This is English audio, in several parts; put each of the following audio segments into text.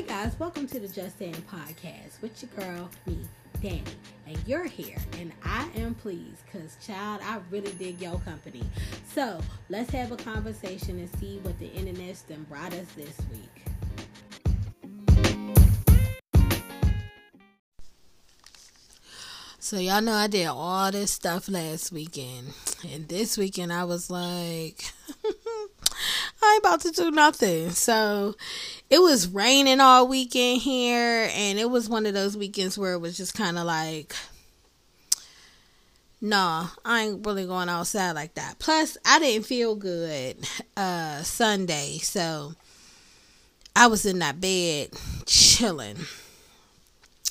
Hey guys, welcome to the Just Saying podcast with your girl, me, Danny. And you're here, and I am pleased because, child, I really dig your company. So let's have a conversation and see what the internet's done brought us this week. So y'all know I did all this stuff last weekend. And this weekend I was like I ain't about to do nothing. So it was raining all weekend here and it was one of those weekends where it was just kind of like nah, I ain't really going outside like that. Plus, I didn't feel good uh Sunday, so I was in that bed chilling.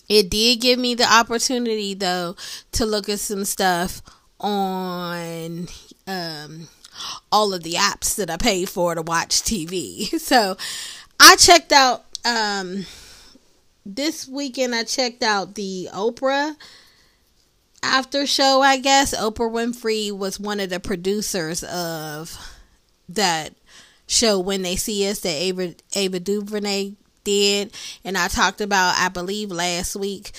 It did give me the opportunity though to look at some stuff on um all of the apps that I pay for to watch TV. So I checked out um this weekend I checked out the Oprah after show, I guess. Oprah Winfrey was one of the producers of that show when they see us that Ava Ava DuVernay did and I talked about I believe last week.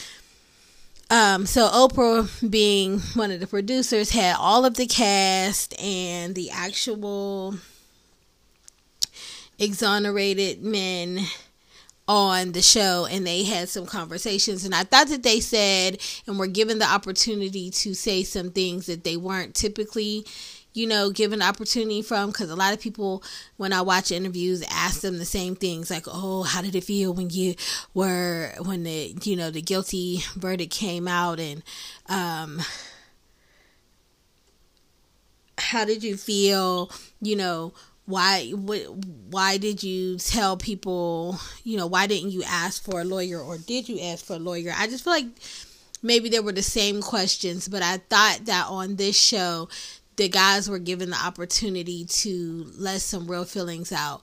Um, so Oprah being one of the producers had all of the cast and the actual exonerated men on the show and they had some conversations. And I thought that they said and were given the opportunity to say some things that they weren't typically you know, given opportunity from because a lot of people, when I watch interviews, ask them the same things like, "Oh, how did it feel when you were when the you know the guilty verdict came out and um, how did you feel? You know." Why why did you tell people, you know, why didn't you ask for a lawyer or did you ask for a lawyer? I just feel like maybe they were the same questions, but I thought that on this show the guys were given the opportunity to let some real feelings out.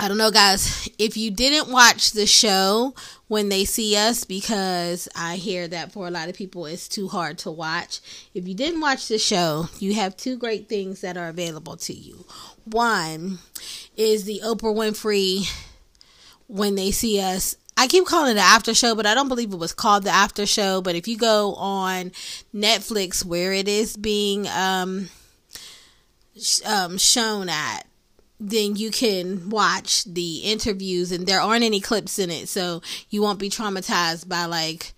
I don't know, guys. If you didn't watch the show when they see us, because I hear that for a lot of people it's too hard to watch. If you didn't watch the show, you have two great things that are available to you. One is the Oprah Winfrey when they see us I keep calling it the after show, but I don't believe it was called the after show. But if you go on Netflix where it is being um, sh- um, shown at, then you can watch the interviews, and there aren't any clips in it, so you won't be traumatized by like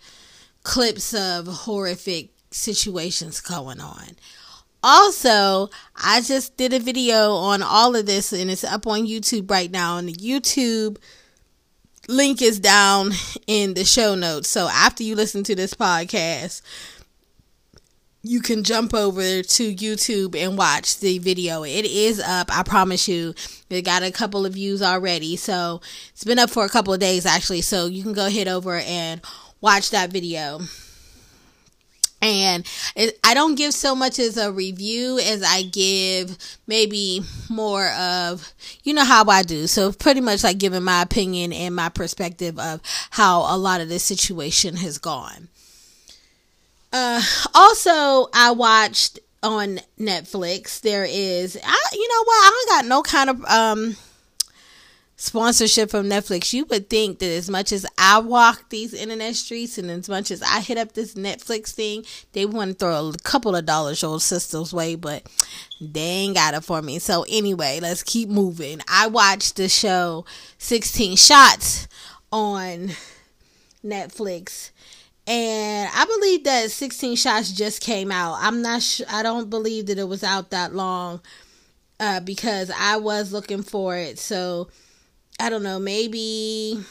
clips of horrific situations going on. Also, I just did a video on all of this, and it's up on YouTube right now. On the YouTube link is down in the show notes. So after you listen to this podcast, you can jump over to YouTube and watch the video. It is up, I promise you. It got a couple of views already. So it's been up for a couple of days actually. So you can go head over and watch that video and it, I don't give so much as a review as I give maybe more of you know how I do. So pretty much like giving my opinion and my perspective of how a lot of this situation has gone. Uh, also, I watched on Netflix. There is, I you know what? I don't got no kind of um sponsorship from Netflix, you would think that as much as I walk these internet streets and as much as I hit up this Netflix thing, they want to throw a couple of dollars your sister's way, but they ain't got it for me. So anyway, let's keep moving. I watched the show 16 Shots on Netflix. And I believe that 16 Shots just came out. I'm not sure. I don't believe that it was out that long uh, because I was looking for it. So I don't know, maybe.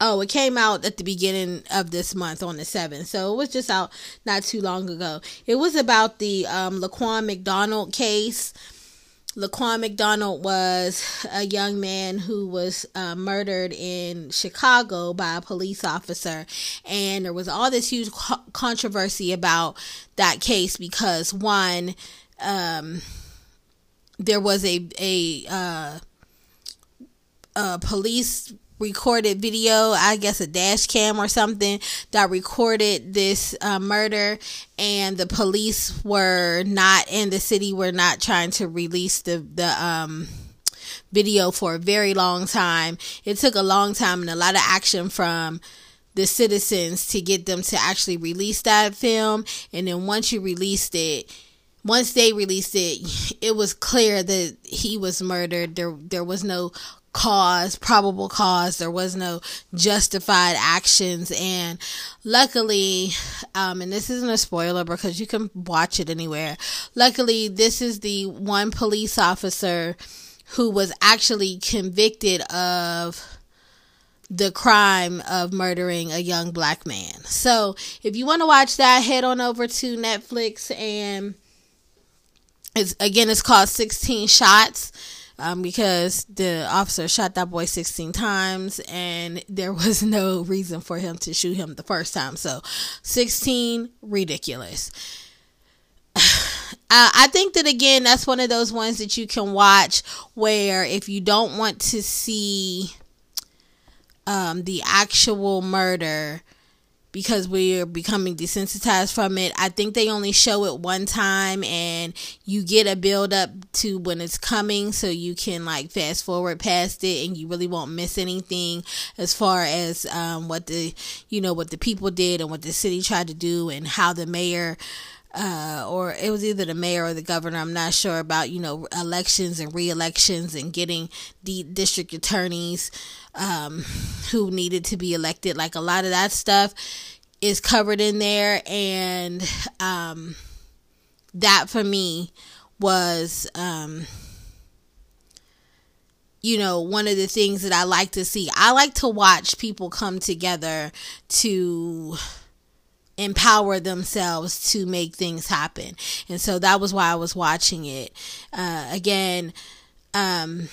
Oh, it came out at the beginning of this month on the 7th. So it was just out not too long ago. It was about the um, Laquan McDonald case. Laquan McDonald was a young man who was uh, murdered in Chicago by a police officer. And there was all this huge co- controversy about that case because, one, um, there was a a uh, a police recorded video, I guess a dash cam or something that recorded this uh, murder, and the police were not in the city were not trying to release the the um video for a very long time. It took a long time and a lot of action from the citizens to get them to actually release that film. And then once you released it, once they released it, it was clear that he was murdered. There, there was no cause, probable cause. There was no justified actions. And luckily, um, and this isn't a spoiler because you can watch it anywhere. Luckily, this is the one police officer who was actually convicted of the crime of murdering a young black man. So, if you want to watch that, head on over to Netflix and it's again it's called 16 shots um, because the officer shot that boy 16 times and there was no reason for him to shoot him the first time. So 16 ridiculous. I think that again, that's one of those ones that you can watch where if you don't want to see um, the actual murder, because we're becoming desensitized from it. I think they only show it one time and you get a build up to when it's coming so you can like fast forward past it and you really won't miss anything as far as um, what the you know what the people did and what the city tried to do and how the mayor uh, or it was either the mayor or the governor. I'm not sure about you know elections and re-elections and getting the district attorneys um, who needed to be elected. Like a lot of that stuff is covered in there, and um, that for me was. Um, you know, one of the things that I like to see. I like to watch people come together to empower themselves to make things happen. And so that was why I was watching it. Uh, again, um,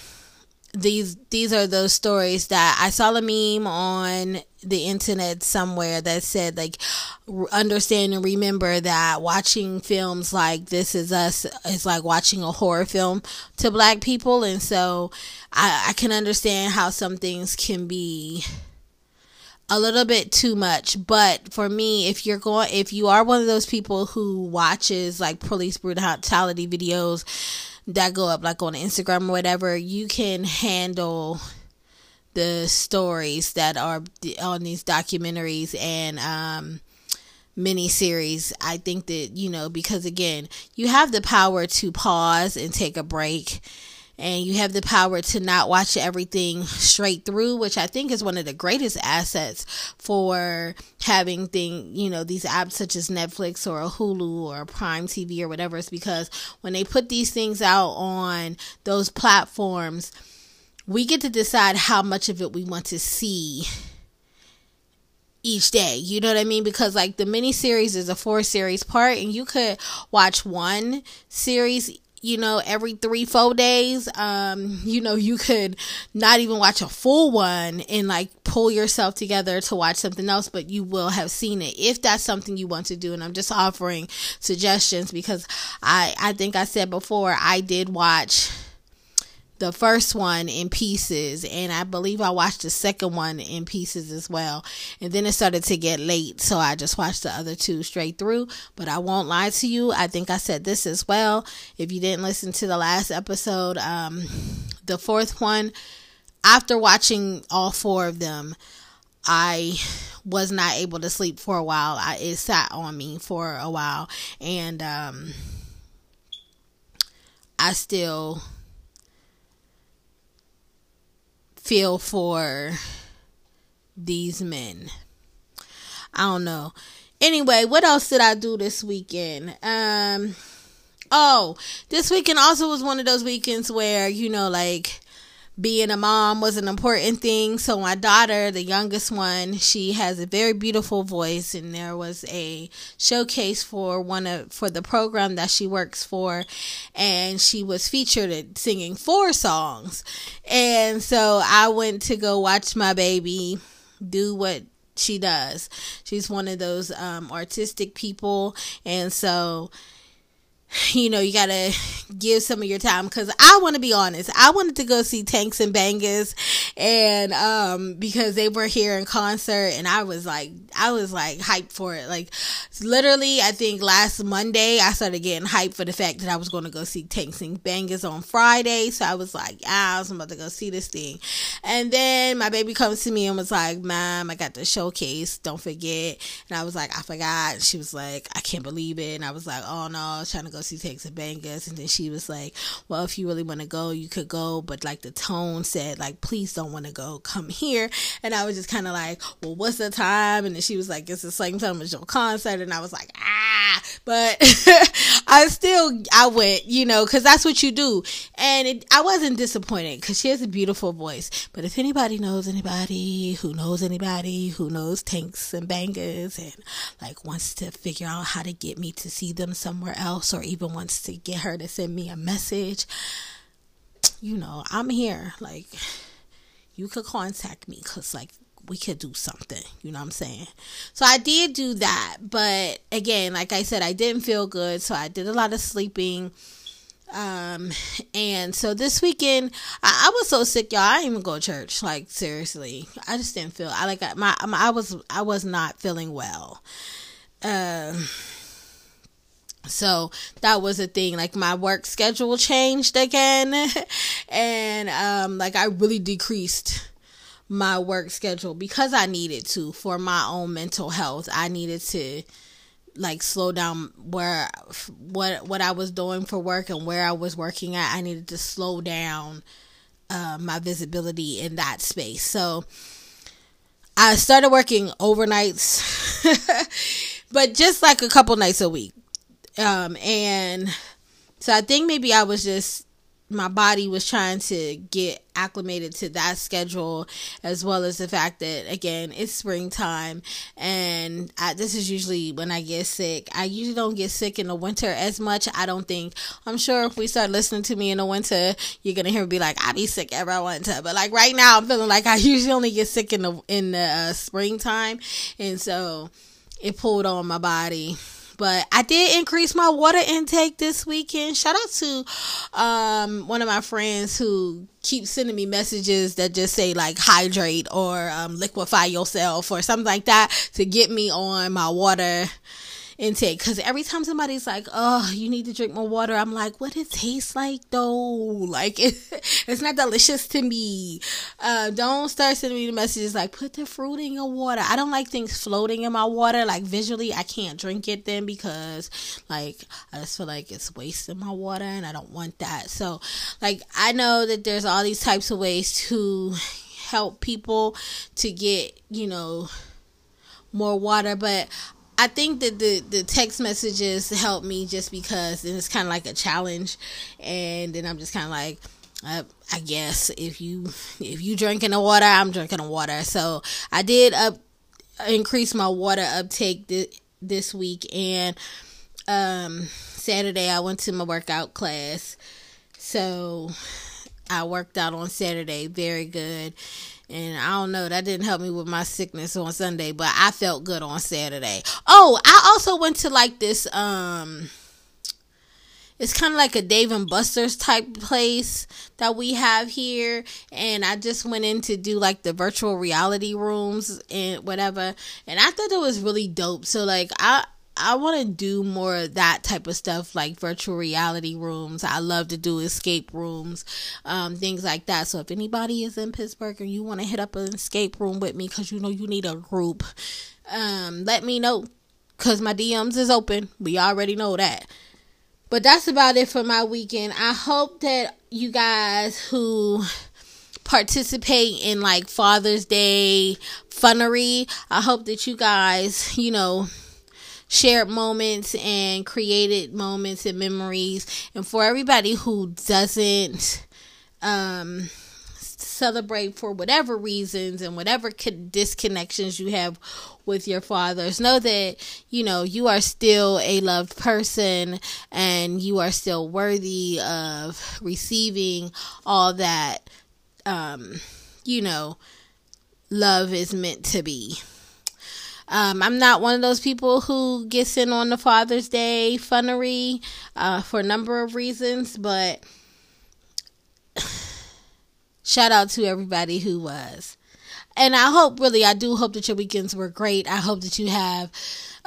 these these are those stories that I saw a meme on the internet somewhere that said like understand and remember that watching films like This Is Us is like watching a horror film to black people. And so I, I can understand how some things can be a little bit too much. But for me if you're going if you are one of those people who watches like police brutality videos that go up like on instagram or whatever you can handle the stories that are on these documentaries and um mini series i think that you know because again you have the power to pause and take a break and you have the power to not watch everything straight through, which I think is one of the greatest assets for having thing, you know, these apps such as Netflix or a Hulu or Prime TV or whatever. It's because when they put these things out on those platforms, we get to decide how much of it we want to see each day. You know what I mean? Because like the mini series is a four series part and you could watch one series you know, every three, four days. Um, you know, you could not even watch a full one and like pull yourself together to watch something else, but you will have seen it if that's something you want to do. And I'm just offering suggestions because I, I think I said before, I did watch the first one in pieces and I believe I watched the second one in pieces as well. And then it started to get late, so I just watched the other two straight through. But I won't lie to you, I think I said this as well. If you didn't listen to the last episode, um the fourth one after watching all four of them, I was not able to sleep for a while. I, it sat on me for a while and um I still feel for these men. I don't know. Anyway, what else did I do this weekend? Um oh, this weekend also was one of those weekends where, you know, like being a mom was an important thing. So my daughter, the youngest one, she has a very beautiful voice and there was a showcase for one of for the program that she works for and she was featured at singing four songs. And so I went to go watch my baby do what she does. She's one of those um artistic people and so you know, you gotta give some of your time because I want to be honest. I wanted to go see Tanks and Bangas, and um, because they were here in concert, and I was like, I was like hyped for it. Like, literally, I think last Monday I started getting hyped for the fact that I was going to go see Tanks and Bangas on Friday. So I was like, ah, I was about to go see this thing, and then my baby comes to me and was like, "Mom, I got the showcase. Don't forget." And I was like, "I forgot." She was like, "I can't believe it," and I was like, "Oh no, I was trying to go see Tanks and Bangas," and then she was like, well, if you really want to go, you could go. But like the tone said, like, please don't want to go, come here. And I was just kind of like, well, what's the time? And then she was like, it's the same time as your concert. And I was like, ah, but I still, I went, you know, cause that's what you do. And it, I wasn't disappointed cause she has a beautiful voice. But if anybody knows anybody who knows anybody who knows tanks and bangas and like wants to figure out how to get me to see them somewhere else or even wants to get her to send me a message, you know, I'm here. Like, you could contact me because, like, we could do something. You know what I'm saying? So I did do that. But again, like I said, I didn't feel good. So I did a lot of sleeping. Um, and so this weekend, I, I was so sick, y'all. I didn't even go to church. Like, seriously. I just didn't feel, I like, my, I was, I was not feeling well. Um, uh, so that was a thing like my work schedule changed again. And um like i really decreased my work schedule because i needed to for my own mental health. I needed to like slow down where what what i was doing for work and where i was working at. I needed to slow down uh, my visibility in that space. So i started working overnights but just like a couple nights a week um, and so I think maybe I was just my body was trying to get acclimated to that schedule as well as the fact that again it's springtime and I, this is usually when i get sick. I usually don't get sick in the winter as much i don't think. I'm sure if we start listening to me in the winter you're gonna hear me be like i be sick every winter. But like right now i'm feeling like i usually only get sick in the in the uh, springtime and so it pulled on my body but I did increase my water intake this weekend. Shout out to um, one of my friends who keeps sending me messages that just say like hydrate or um, liquefy yourself or something like that to get me on my water intake. Because every time somebody's like oh you need to drink more water i'm like what it tastes like though? Like it, it's not delicious to me. Uh, don't start sending me the messages like put the fruit in your water. I don't like things floating in my water. Like visually i can't drink it then because like i just feel like it's wasting my water and i don't want that. So like i know that there's all these types of ways to help people to get you know more water but I think that the the text messages help me just because it's kind of like a challenge, and then I'm just kind of like, uh, I guess if you if you drinking the water, I'm drinking the water. So I did up increase my water uptake th- this week, and um, Saturday I went to my workout class, so I worked out on Saturday, very good and I don't know, that didn't help me with my sickness on Sunday, but I felt good on Saturday. Oh, I also went to like this um it's kind of like a Dave and Buster's type place that we have here. And I just went in to do like the virtual reality rooms and whatever. And I thought it was really dope. So, like, I, I want to do more of that type of stuff, like virtual reality rooms. I love to do escape rooms, um, things like that. So if anybody is in Pittsburgh and you want to hit up an escape room with me, because you know you need a group, um, let me know, because my DMs is open. We already know that. But that's about it for my weekend. I hope that you guys who participate in like Father's Day funnery, I hope that you guys, you know, shared moments and created moments and memories. And for everybody who doesn't um, celebrate for whatever reasons and whatever disconnections you have with your fathers, know that you know you are still a loved person and you are still worthy of receiving all that um, you know love is meant to be. Um, I'm not one of those people who gets in on the Father's Day funnery uh, for a number of reasons, but shout out to everybody who was. And I hope, really, I do hope that your weekends were great. I hope that you have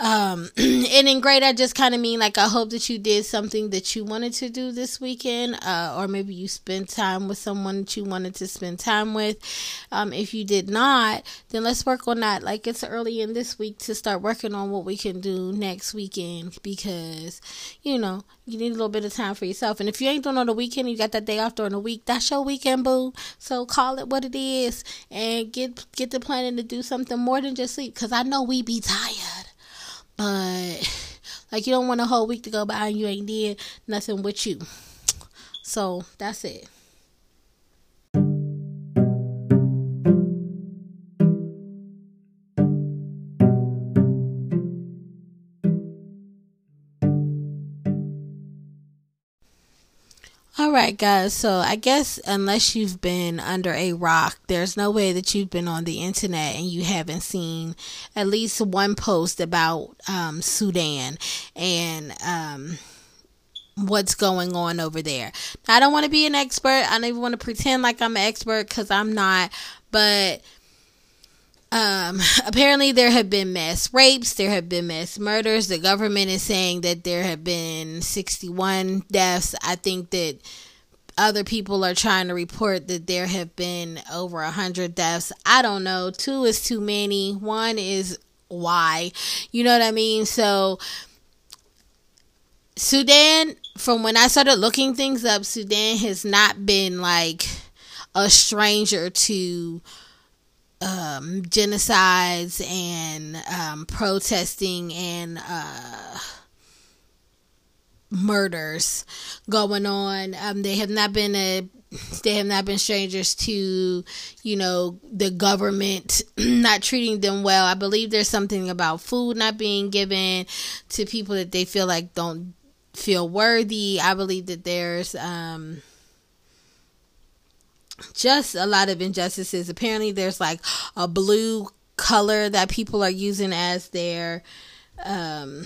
um, and in great, I just kind of mean like I hope that you did something that you wanted to do this weekend, uh, or maybe you spent time with someone that you wanted to spend time with. Um, if you did not, then let's work on that. Like it's early in this week to start working on what we can do next weekend because you know you need a little bit of time for yourself. And if you ain't doing on the weekend, you got that day off during the week. That's your weekend, boo. So call it what it is and get get the planning to do something more than just sleep. Cause I know we be tired. But like you don't want a whole week to go by and you ain't did nothing with you. So that's it. Right, guys. So I guess unless you've been under a rock, there's no way that you've been on the internet and you haven't seen at least one post about um, Sudan and um, what's going on over there. I don't want to be an expert. I don't even want to pretend like I'm an expert because I'm not. But um, apparently, there have been mass rapes, there have been mass murders. The government is saying that there have been 61 deaths. I think that other people are trying to report that there have been over a 100 deaths. I don't know. Two is too many. One is why. You know what I mean? So, Sudan, from when I started looking things up, Sudan has not been like a stranger to um, genocides and um, protesting and uh, murders going on. Um, they have not been a they have not been strangers to you know the government not treating them well. I believe there's something about food not being given to people that they feel like don't feel worthy. I believe that there's um just a lot of injustices. Apparently, there's like a blue color that people are using as their um,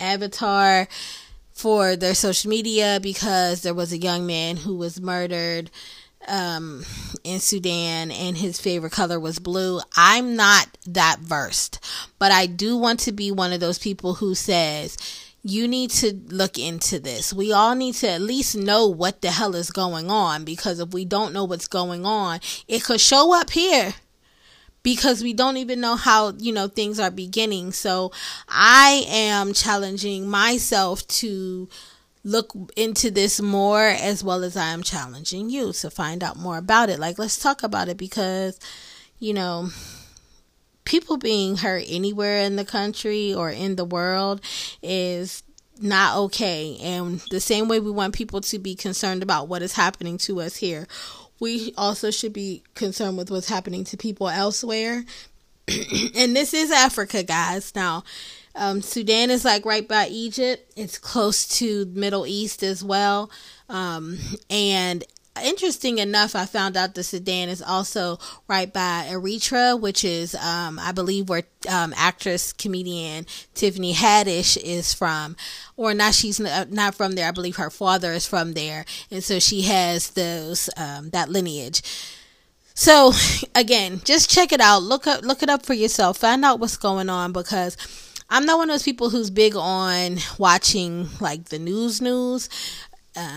avatar for their social media because there was a young man who was murdered um, in Sudan and his favorite color was blue. I'm not that versed, but I do want to be one of those people who says, you need to look into this. We all need to at least know what the hell is going on because if we don't know what's going on, it could show up here because we don't even know how, you know, things are beginning. So I am challenging myself to look into this more as well as I am challenging you to find out more about it. Like, let's talk about it because, you know, people being hurt anywhere in the country or in the world is not okay. And the same way we want people to be concerned about what is happening to us here, we also should be concerned with what's happening to people elsewhere. and this is Africa, guys. Now, um, Sudan is like right by Egypt. It's close to Middle East as well. Um, and interesting enough, I found out the Sudan is also right by Eritrea, which is, um, I believe, where um, actress comedian Tiffany Haddish is from, or not. She's not from there. I believe her father is from there, and so she has those um, that lineage. So again, just check it out. Look up, look it up for yourself. Find out what's going on because. I'm not one of those people who's big on watching like the news news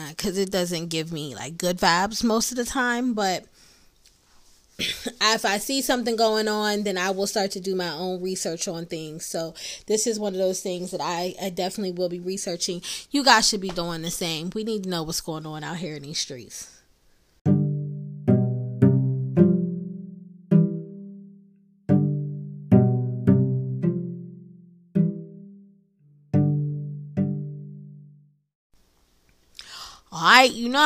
because uh, it doesn't give me like good vibes most of the time. But if I see something going on, then I will start to do my own research on things. So this is one of those things that I, I definitely will be researching. You guys should be doing the same. We need to know what's going on out here in these streets.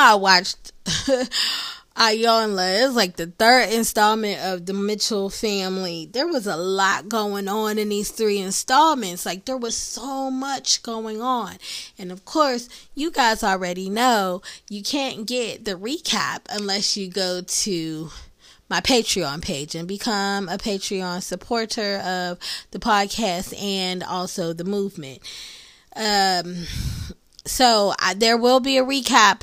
I watched Iyanla. It's like the third installment of the Mitchell family. There was a lot going on in these three installments. Like there was so much going on. And of course, you guys already know you can't get the recap unless you go to my Patreon page and become a Patreon supporter of the podcast and also the movement. Um, so I, there will be a recap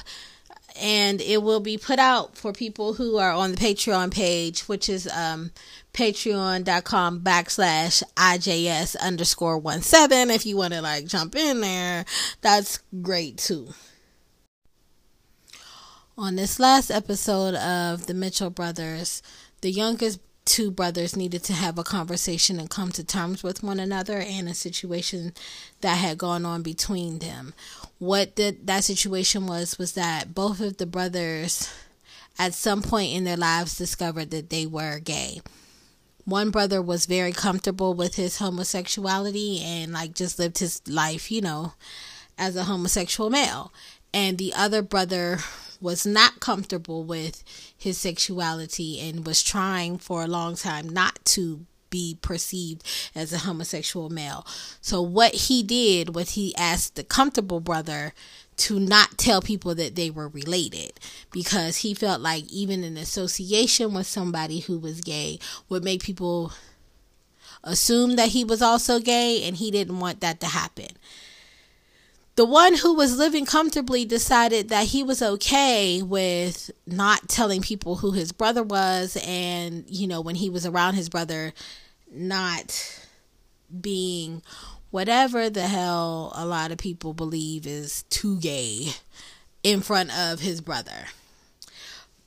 and it will be put out for people who are on the Patreon page, which is um, patreon.com backslash IJS underscore one seven. If you want to like jump in there, that's great too. On this last episode of the Mitchell Brothers, the youngest two brothers needed to have a conversation and come to terms with one another and a situation that had gone on between them. What that situation was was that both of the brothers at some point in their lives discovered that they were gay. One brother was very comfortable with his homosexuality and like just lived his life, you know, as a homosexual male. And the other brother was not comfortable with his sexuality and was trying for a long time not to be perceived as a homosexual male. So what he did was he asked the comfortable brother to not tell people that they were related because he felt like even an association with somebody who was gay would make people assume that he was also gay and he didn't want that to happen the one who was living comfortably decided that he was okay with not telling people who his brother was and you know when he was around his brother not being whatever the hell a lot of people believe is too gay in front of his brother.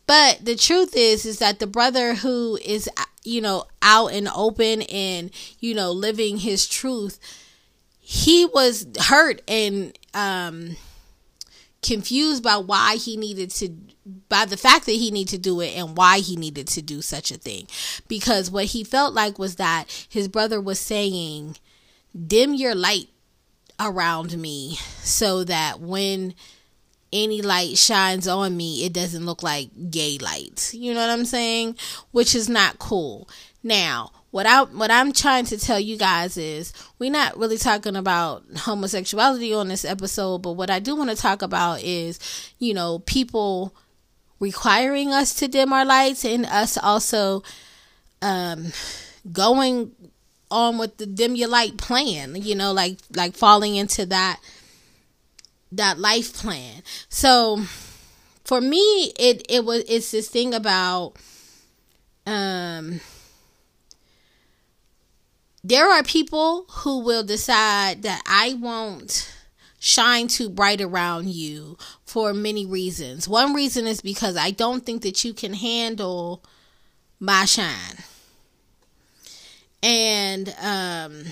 But the truth is is that the brother who is you know out and open and you know living his truth he was hurt and um, confused by why he needed to by the fact that he needed to do it and why he needed to do such a thing. Because what he felt like was that his brother was saying dim your light around me so that when any light shines on me it doesn't look like gay light you know what i'm saying? Which is not cool. Now what I what I'm trying to tell you guys is we're not really talking about homosexuality on this episode, but what I do want to talk about is, you know, people requiring us to dim our lights and us also um going on with the dim your light plan, you know, like like falling into that that life plan. So for me it it was it's this thing about um there are people who will decide that I won't shine too bright around you for many reasons. One reason is because I don't think that you can handle my shine. And um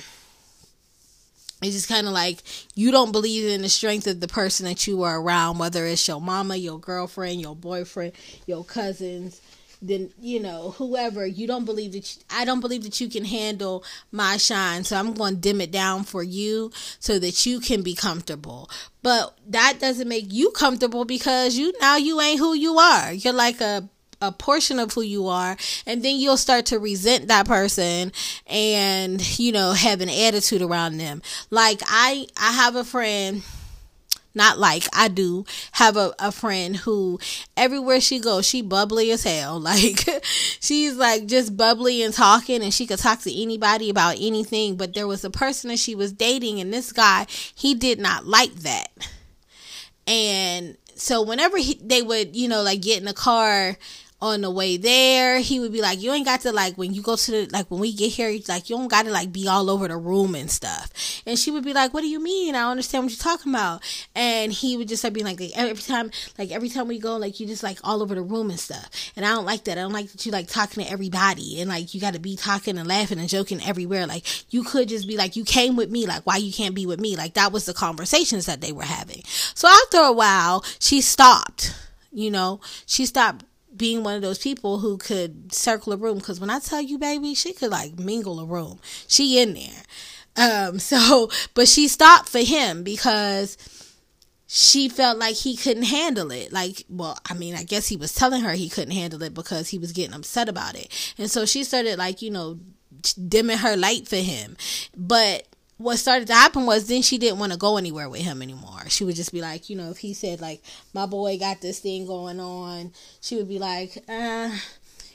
it's just kind of like you don't believe in the strength of the person that you are around, whether it's your mama, your girlfriend, your boyfriend, your cousins, then you know whoever you don't believe that you, I don't believe that you can handle my shine. So I'm going to dim it down for you so that you can be comfortable. But that doesn't make you comfortable because you now you ain't who you are. You're like a a portion of who you are. And then you'll start to resent that person and you know have an attitude around them. Like i i have a friend not like I do have a, a friend who everywhere she goes, she bubbly as hell. Like she's like just bubbly and talking and she could talk to anybody about anything. But there was a person that she was dating and this guy, he did not like that. And so whenever he, they would, you know, like get in the car on the way there, he would be like, You ain't got to like when you go to the like when we get here, like you don't gotta like be all over the room and stuff. And she would be like, What do you mean? I don't understand what you're talking about. And he would just start being like, like every time like every time we go, like you just like all over the room and stuff. And I don't like that. I don't like that you like talking to everybody and like you gotta be talking and laughing and joking everywhere. Like you could just be like, You came with me, like why you can't be with me? Like that was the conversations that they were having. So after a while, she stopped. You know, she stopped being one of those people who could circle a room because when I tell you, baby, she could like mingle a room. She in there. Um, so, but she stopped for him because she felt like he couldn't handle it. Like, well, I mean, I guess he was telling her he couldn't handle it because he was getting upset about it. And so she started like, you know, dimming her light for him. But what started to happen was then she didn't want to go anywhere with him anymore. She would just be like, you know, if he said like my boy got this thing going on, she would be like, uh,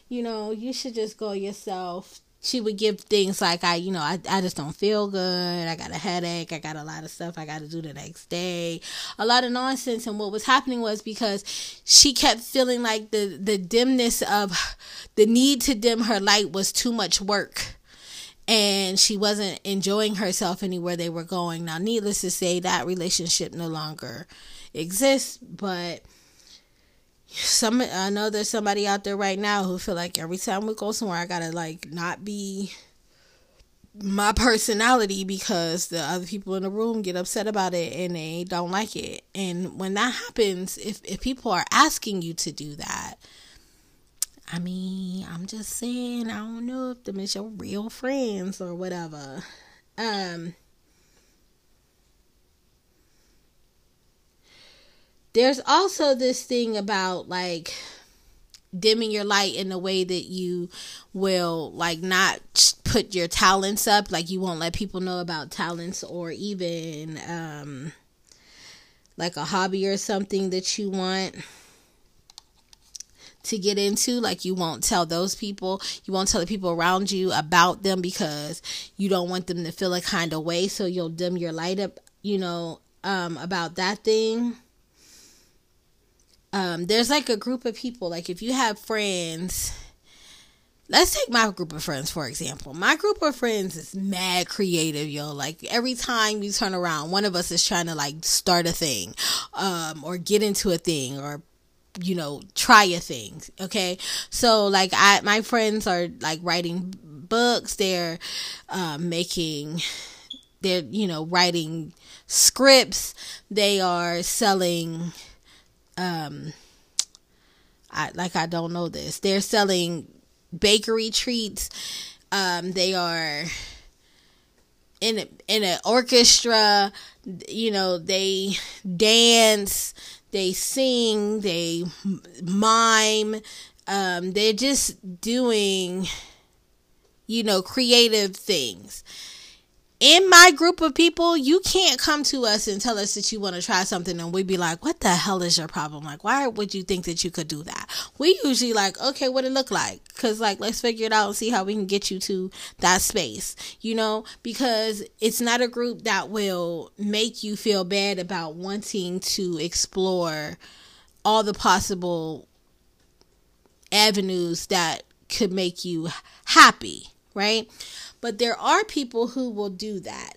you know, you should just go yourself she would give things like I, you know, I, I just don't feel good. I got a headache. I got a lot of stuff I got to do the next day. A lot of nonsense. And what was happening was because she kept feeling like the, the dimness of the need to dim her light was too much work. And she wasn't enjoying herself anywhere they were going. Now, needless to say, that relationship no longer exists, but some I know there's somebody out there right now who feel like every time we go somewhere I gotta like not be my personality because the other people in the room get upset about it and they don't like it. And when that happens, if if people are asking you to do that, I mean, I'm just saying, I don't know if them is your real friends or whatever. Um there's also this thing about like dimming your light in a way that you will like not put your talents up like you won't let people know about talents or even um like a hobby or something that you want to get into like you won't tell those people you won't tell the people around you about them because you don't want them to feel a kind of way so you'll dim your light up you know um about that thing um, there's like a group of people, like if you have friends, let's take my group of friends for example. My group of friends is mad creative, yo. Like every time you turn around, one of us is trying to like start a thing, um, or get into a thing, or you know, try a thing. Okay, so like I, my friends are like writing books. They're um, making, they're you know writing scripts. They are selling um I like I don't know this. They're selling bakery treats. Um they are in a, in an orchestra, you know, they dance, they sing, they mime. Um they're just doing you know, creative things in my group of people, you can't come to us and tell us that you want to try something and we'd be like, what the hell is your problem? Like, why would you think that you could do that? We usually like, okay, what it look like? Cause like, let's figure it out and see how we can get you to that space, you know, because it's not a group that will make you feel bad about wanting to explore all the possible avenues that could make you happy, right? But there are people who will do that.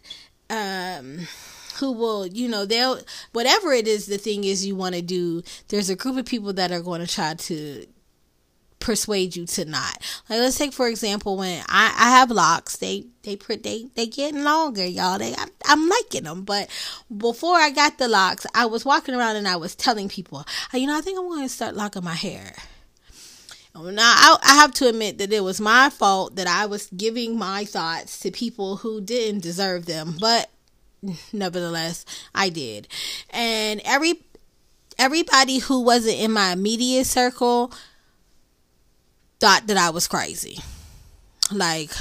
Um, who will, you know, they'll, whatever it is, the thing is you want to do, there's a group of people that are going to try to persuade you to not. Like let's take for example when I, I have locks, they they they they getting longer, y'all. They I, I'm liking them, but before I got the locks, I was walking around and I was telling people, you know, I think I'm going to start locking my hair. Um, now, I, I have to admit that it was my fault that I was giving my thoughts to people who didn't deserve them, but nevertheless, I did. And every everybody who wasn't in my immediate circle thought that I was crazy. Like,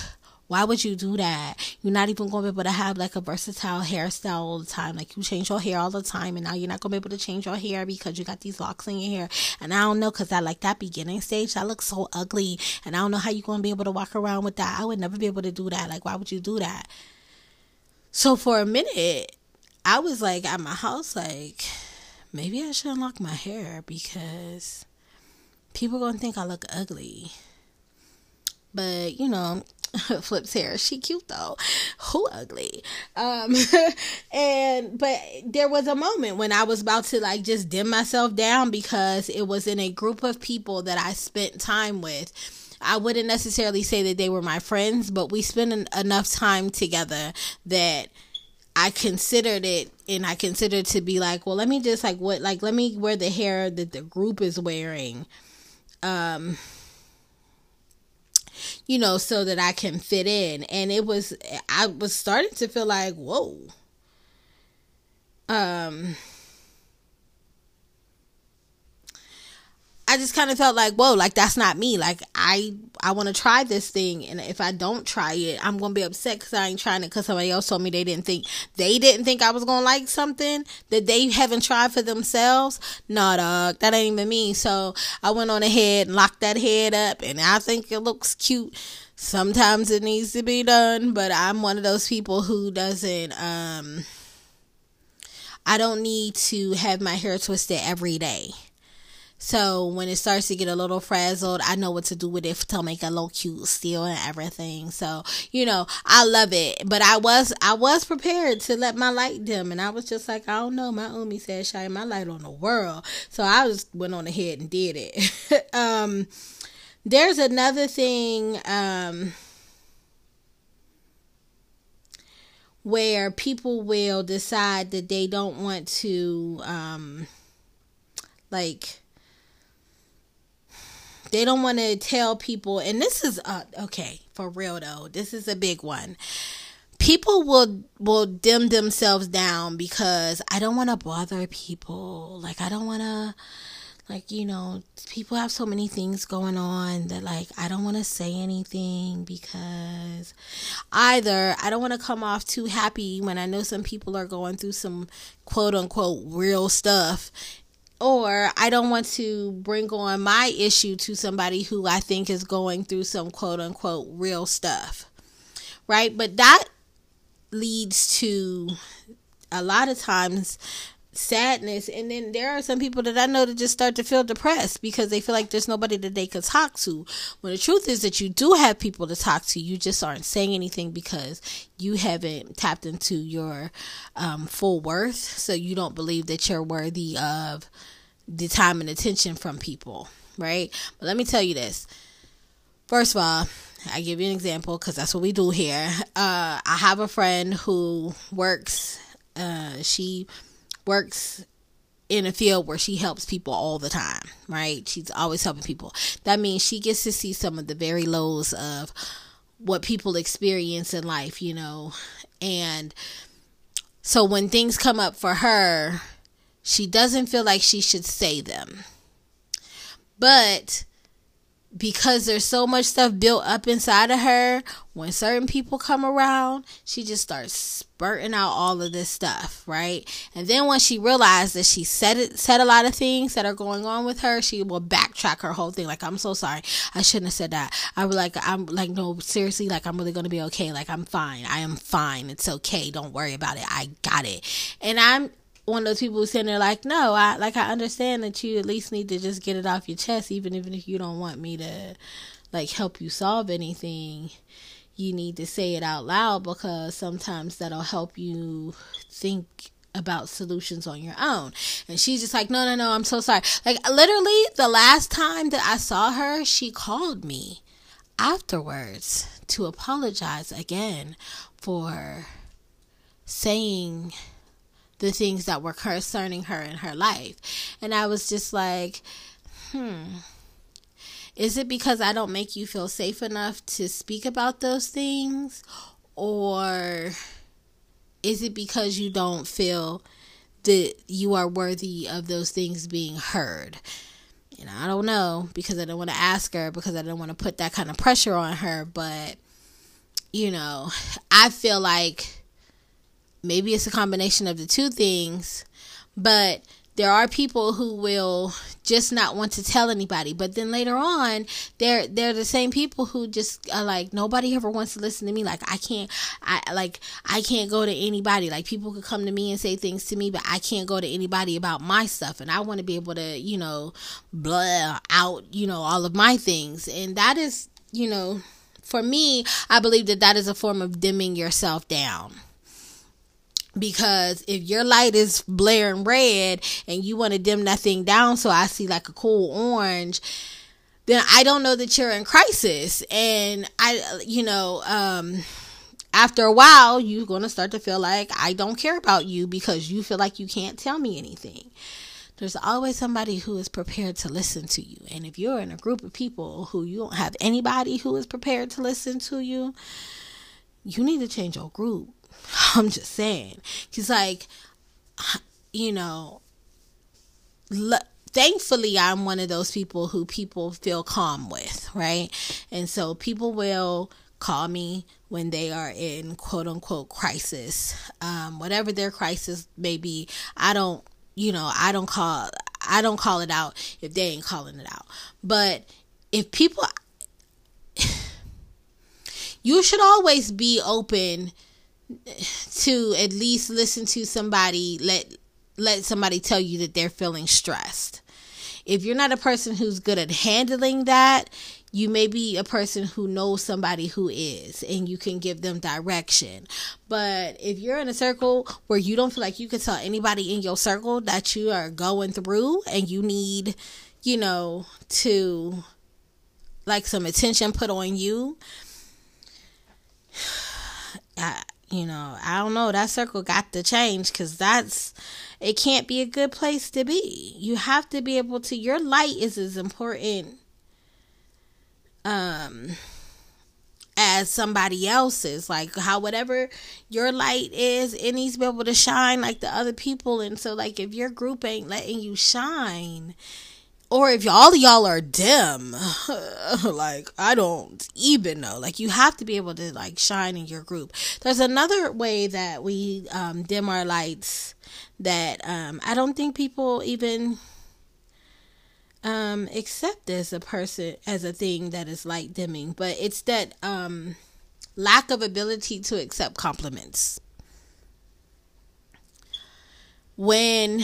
why would you do that? You're not even going to be able to have like a versatile hairstyle all the time. Like you change your hair all the time, and now you're not going to be able to change your hair because you got these locks in your hair. And I don't know because I like that beginning stage that looks so ugly, and I don't know how you're going to be able to walk around with that. I would never be able to do that. Like why would you do that? So for a minute, I was like at my house, like maybe I should unlock my hair because people gonna think I look ugly. But you know, Flip's hair. She cute though. Who ugly. Um and but there was a moment when I was about to like just dim myself down because it was in a group of people that I spent time with. I wouldn't necessarily say that they were my friends, but we spent en- enough time together that I considered it and I considered to be like, well, let me just like what like let me wear the hair that the group is wearing. Um you know, so that I can fit in. And it was, I was starting to feel like, whoa. Um, I just kind of felt like, whoa, like that's not me. Like I, I want to try this thing, and if I don't try it, I'm gonna be upset because I ain't trying it because somebody else told me they didn't think they didn't think I was gonna like something that they haven't tried for themselves. No, dog, that ain't even me. So I went on ahead and locked that head up, and I think it looks cute. Sometimes it needs to be done, but I'm one of those people who doesn't. um I don't need to have my hair twisted every day. So when it starts to get a little frazzled, I know what to do with it to make a little cute still and everything. So, you know, I love it. But I was I was prepared to let my light dim and I was just like, I don't know. My Umi said shine my light on the world. So I just went on ahead and did it. um there's another thing um where people will decide that they don't want to um like they don't want to tell people, and this is uh, okay for real though. This is a big one. People will will dim themselves down because I don't want to bother people. Like I don't want to like you know people have so many things going on that like i don't want to say anything because either i don't want to come off too happy when i know some people are going through some quote unquote real stuff or I don't want to bring on my issue to somebody who I think is going through some quote unquote real stuff. Right? But that leads to a lot of times sadness and then there are some people that I know that just start to feel depressed because they feel like there's nobody that they could talk to. When the truth is that you do have people to talk to, you just aren't saying anything because you haven't tapped into your um, full worth, so you don't believe that you're worthy of the time and attention from people, right? But let me tell you this. First of all, I give you an example because that's what we do here. Uh, I have a friend who works. Uh, she works in a field where she helps people all the time, right? She's always helping people. That means she gets to see some of the very lows of what people experience in life, you know. And so when things come up for her, she doesn't feel like she should say them. But because there's so much stuff built up inside of her, when certain people come around, she just starts spurting out all of this stuff, right? And then when she realizes that she said it, said a lot of things that are going on with her, she will backtrack her whole thing. Like, I'm so sorry, I shouldn't have said that. I was like, I'm like, no, seriously, like, I'm really gonna be okay. Like, I'm fine. I am fine. It's okay. Don't worry about it. I got it. And I'm one of those people sitting there like, no, I like I understand that you at least need to just get it off your chest, even even if you don't want me to like help you solve anything. You need to say it out loud because sometimes that'll help you think about solutions on your own. And she's just like, no, no, no, I'm so sorry. Like literally the last time that I saw her, she called me afterwards to apologize again for saying the things that were concerning her in her life. And I was just like, hmm. Is it because I don't make you feel safe enough to speak about those things? Or is it because you don't feel that you are worthy of those things being heard? Know, I don't know because I don't want to ask her because I don't want to put that kind of pressure on her. But, you know, I feel like maybe it's a combination of the two things, but there are people who will just not want to tell anybody. But then later on they're they're the same people who just are like nobody ever wants to listen to me. Like i can't i like i can't go to anybody. Like people could come to me and say things to me but i can't go to anybody about my stuff. And i want to be able to you know blah out you know all of my things. And that is you know for me i believe that that is a form of dimming yourself down because if your light is blaring red and you want to dim that thing down so I see like a cool orange, then I don't know that you're in crisis. And I, you know, um, after a while, you're going to start to feel like I don't care about you because you feel like you can't tell me anything. There's always somebody who is prepared to listen to you. And if you're in a group of people who you don't have anybody who is prepared to listen to you, you need to change your group I'm just saying. Cause like, you know, thankfully I'm one of those people who people feel calm with, right? And so people will call me when they are in quote unquote crisis. Um, whatever their crisis may be, I don't, you know, I don't call I don't call it out if they ain't calling it out. But if people you should always be open to at least listen to somebody let let somebody tell you that they're feeling stressed. If you're not a person who's good at handling that, you may be a person who knows somebody who is and you can give them direction. But if you're in a circle where you don't feel like you can tell anybody in your circle that you are going through and you need, you know, to like some attention put on you, you know, I don't know. That circle got to change because that's, it can't be a good place to be. You have to be able to, your light is as important um as somebody else's like how whatever your light is it needs to be able to shine like the other people and so like if your group ain't letting you shine or if all y'all are dim like i don't even know. Like you have to be able to like shine in your group. There's another way that we um, dim our lights that um, i don't think people even um accept as a person as a thing that is light dimming. But it's that um lack of ability to accept compliments. When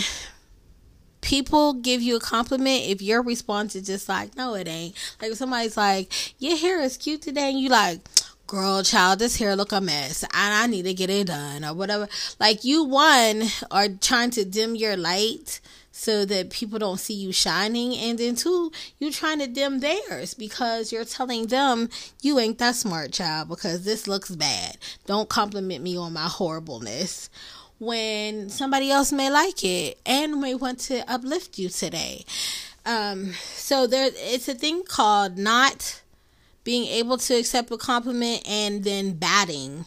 people give you a compliment if your response is just like no it ain't. Like if somebody's like your hair is cute today and you like girl child this hair look a mess and i need to get it done or whatever. Like you one are trying to dim your light so that people don't see you shining and then two you're trying to dim theirs because you're telling them you ain't that smart child because this looks bad. Don't compliment me on my horribleness when somebody else may like it and may want to uplift you today um so there it's a thing called not being able to accept a compliment and then batting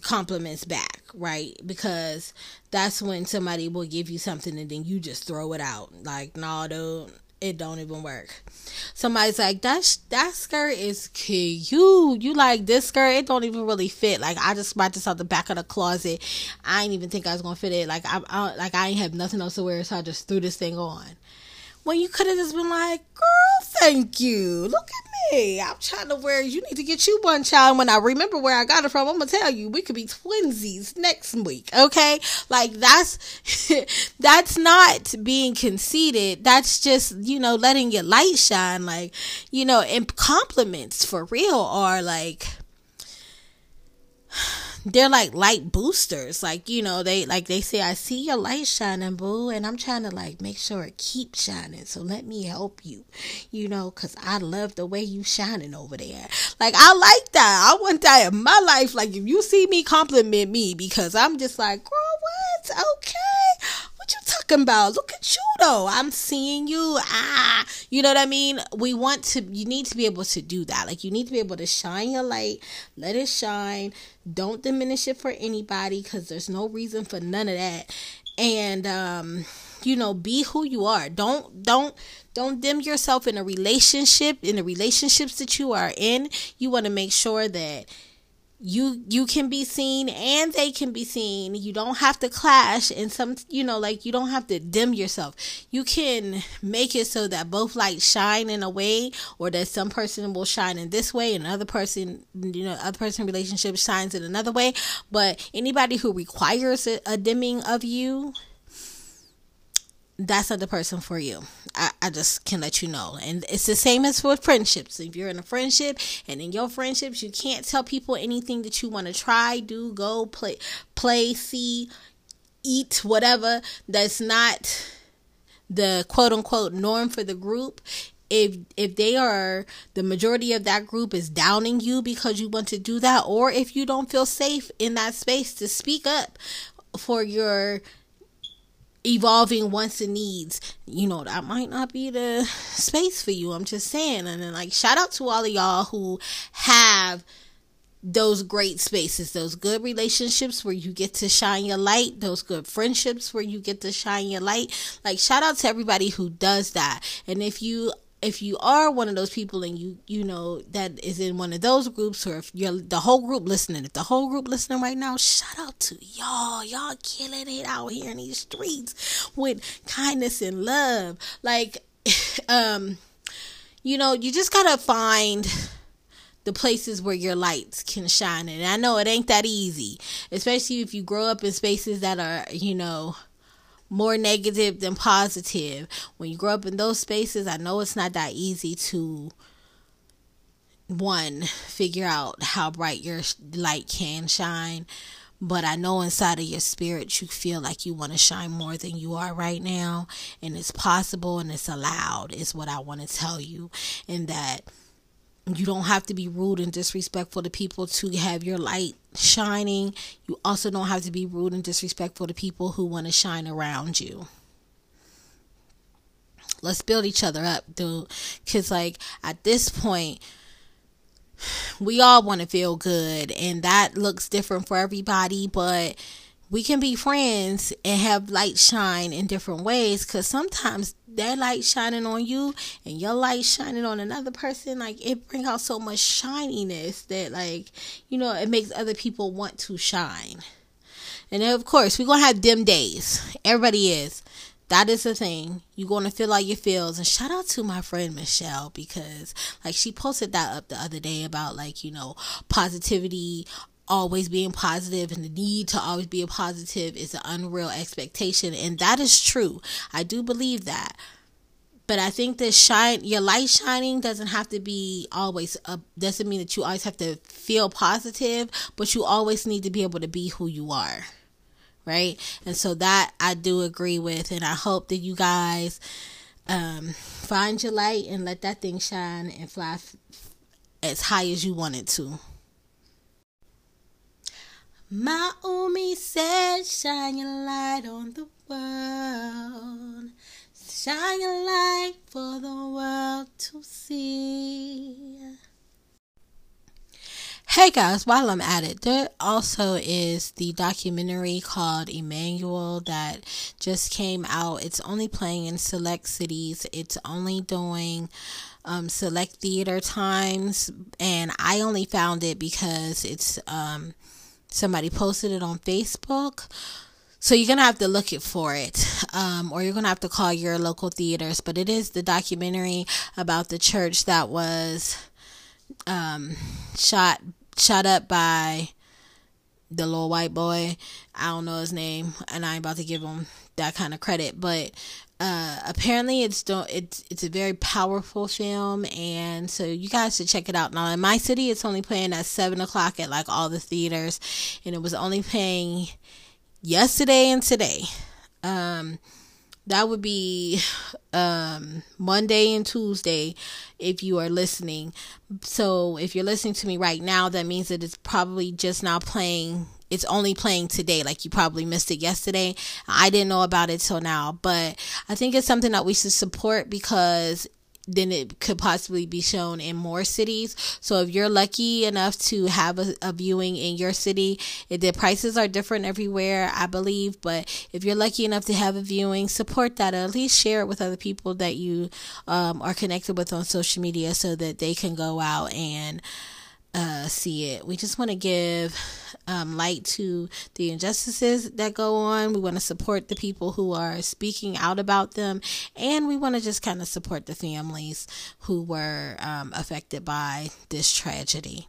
compliments back, right? Because that's when somebody will give you something and then you just throw it out. Like, no, dude, it don't even work. Somebody's like, that that skirt is cute. You like this skirt? It don't even really fit. Like, I just bought this out the back of the closet. I didn't even think I was gonna fit it. Like, I, I like I ain't have nothing else to wear, so I just threw this thing on when you could have just been like, girl, thank you. Look at me. I'm trying to wear, you need to get you one child. When I remember where I got it from, I'm going to tell you, we could be twinsies next week. Okay. Like that's, that's not being conceited. That's just, you know, letting your light shine. Like, you know, and compliments for real are like, they're like light boosters. Like, you know, they like they say, I see your light shining, boo, and I'm trying to like make sure it keeps shining. So let me help you. You know, cause I love the way you shining over there. Like I like that. I want that in my life. Like if you see me compliment me because I'm just like, girl, what? Okay. What you talking about? Look at you though. I'm seeing you. Ah, you know what I mean? We want to, you need to be able to do that. Like you need to be able to shine your light, let it shine. Don't diminish it for anybody because there's no reason for none of that. And, um, you know, be who you are. Don't, don't, don't dim yourself in a relationship, in the relationships that you are in. You want to make sure that you you can be seen and they can be seen. You don't have to clash and some you know like you don't have to dim yourself. You can make it so that both lights shine in a way or that some person will shine in this way and another person you know other person relationship shines in another way. But anybody who requires a, a dimming of you that's not the person for you. I, I just can let you know. And it's the same as with friendships. If you're in a friendship and in your friendships, you can't tell people anything that you want to try, do, go, play, play, see, eat, whatever. That's not the quote unquote norm for the group. If if they are the majority of that group is downing you because you want to do that, or if you don't feel safe in that space to speak up for your evolving wants and needs, you know, that might not be the space for you. I'm just saying. And then, like, shout out to all of y'all who have those great spaces, those good relationships where you get to shine your light, those good friendships where you get to shine your light. Like shout out to everybody who does that. And if you if you are one of those people and you you know that is in one of those groups or if you're the whole group listening if the whole group listening right now shout out to y'all. Y'all killing it out here in these streets with kindness and love. Like um you know you just gotta find the places where your lights can shine and i know it ain't that easy especially if you grow up in spaces that are you know more negative than positive when you grow up in those spaces i know it's not that easy to one figure out how bright your light can shine but I know inside of your spirit you feel like you want to shine more than you are right now. And it's possible and it's allowed, is what I want to tell you. And that you don't have to be rude and disrespectful to people to have your light shining. You also don't have to be rude and disrespectful to people who want to shine around you. Let's build each other up, dude. Because, like, at this point, we all want to feel good, and that looks different for everybody, but we can be friends and have light shine in different ways because sometimes that light shining on you and your light shining on another person like it brings out so much shininess that like you know it makes other people want to shine and then of course we're gonna have dim days everybody is that is the thing. You're going to feel like your feels. And shout out to my friend Michelle because, like, she posted that up the other day about, like, you know, positivity always being positive and the need to always be a positive is an unreal expectation. And that is true. I do believe that. But i think that shine your light shining doesn't have to be always a, doesn't mean that you always have to feel positive but you always need to be able to be who you are right? And so that i do agree with and i hope that you guys um, find your light and let that thing shine and fly f- as high as you want it to Maumi said, Shine your light on the world. Shine your light for the world to see. Hey guys, while I'm at it, there also is the documentary called Emanuel that just came out. It's only playing in select cities, it's only doing um, select theater times, and I only found it because it's um, somebody posted it on Facebook. So you're gonna have to look it for it, um, or you're gonna have to call your local theaters. But it is the documentary about the church that was um, shot shot up by the little white boy. I don't know his name, and I ain't about to give him that kind of credit. But uh, apparently it's don't it's it's a very powerful film and so you guys should check it out. Now in my city it's only playing at seven o'clock at like all the theaters and it was only playing yesterday and today. Um that would be um monday and tuesday if you are listening. So if you're listening to me right now that means that it's probably just now playing it's only playing today. Like you probably missed it yesterday. I didn't know about it till now, but I think it's something that we should support because then it could possibly be shown in more cities. So if you're lucky enough to have a, a, viewing in your city, the prices are different everywhere, I believe. But if you're lucky enough to have a viewing, support that. Or at least share it with other people that you um, are connected with on social media, so that they can go out and uh, see it. We just want to give um, light to the injustices that go on. We want to support the people who are speaking out about them, and we want to just kind of support the families who were um, affected by this tragedy.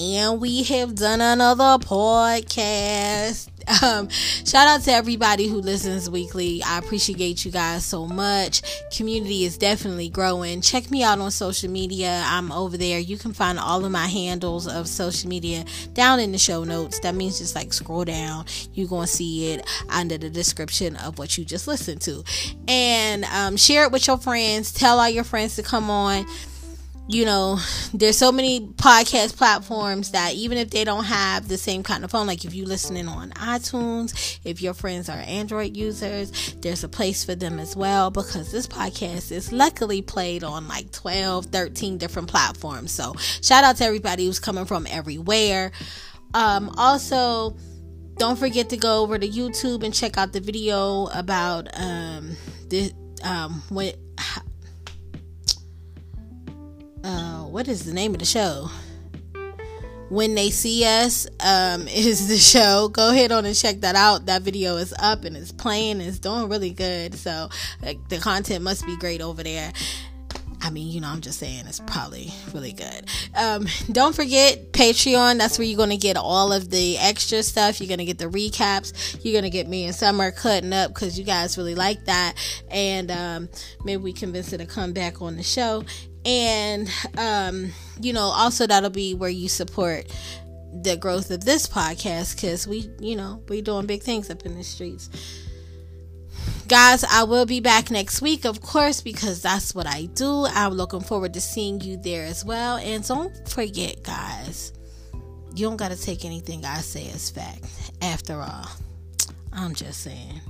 And we have done another podcast. Um, shout out to everybody who listens weekly. I appreciate you guys so much. Community is definitely growing. Check me out on social media. I'm over there. You can find all of my handles of social media down in the show notes. That means just like scroll down. You're going to see it under the description of what you just listened to. And um, share it with your friends. Tell all your friends to come on you know, there's so many podcast platforms that even if they don't have the same kind of phone, like if you're listening on iTunes, if your friends are Android users, there's a place for them as well because this podcast is luckily played on like 12, 13 different platforms. So shout out to everybody who's coming from everywhere. Um, also, don't forget to go over to YouTube and check out the video about um, the um, what uh, what is the name of the show? When they see us um, is the show. Go ahead on and check that out. That video is up and it's playing. It's doing really good. So like, the content must be great over there. I mean, you know, I'm just saying it's probably really good. Um, don't forget Patreon. That's where you're going to get all of the extra stuff. You're going to get the recaps. You're going to get me and Summer cutting up because you guys really like that. And um, maybe we convince her to come back on the show and um, you know also that'll be where you support the growth of this podcast because we you know we doing big things up in the streets. Guys i will be back next week of course because that's what i do. I'm looking forward to seeing you there as well. And don't forget guys you don't got to take anything i say as fact after all. I'm just saying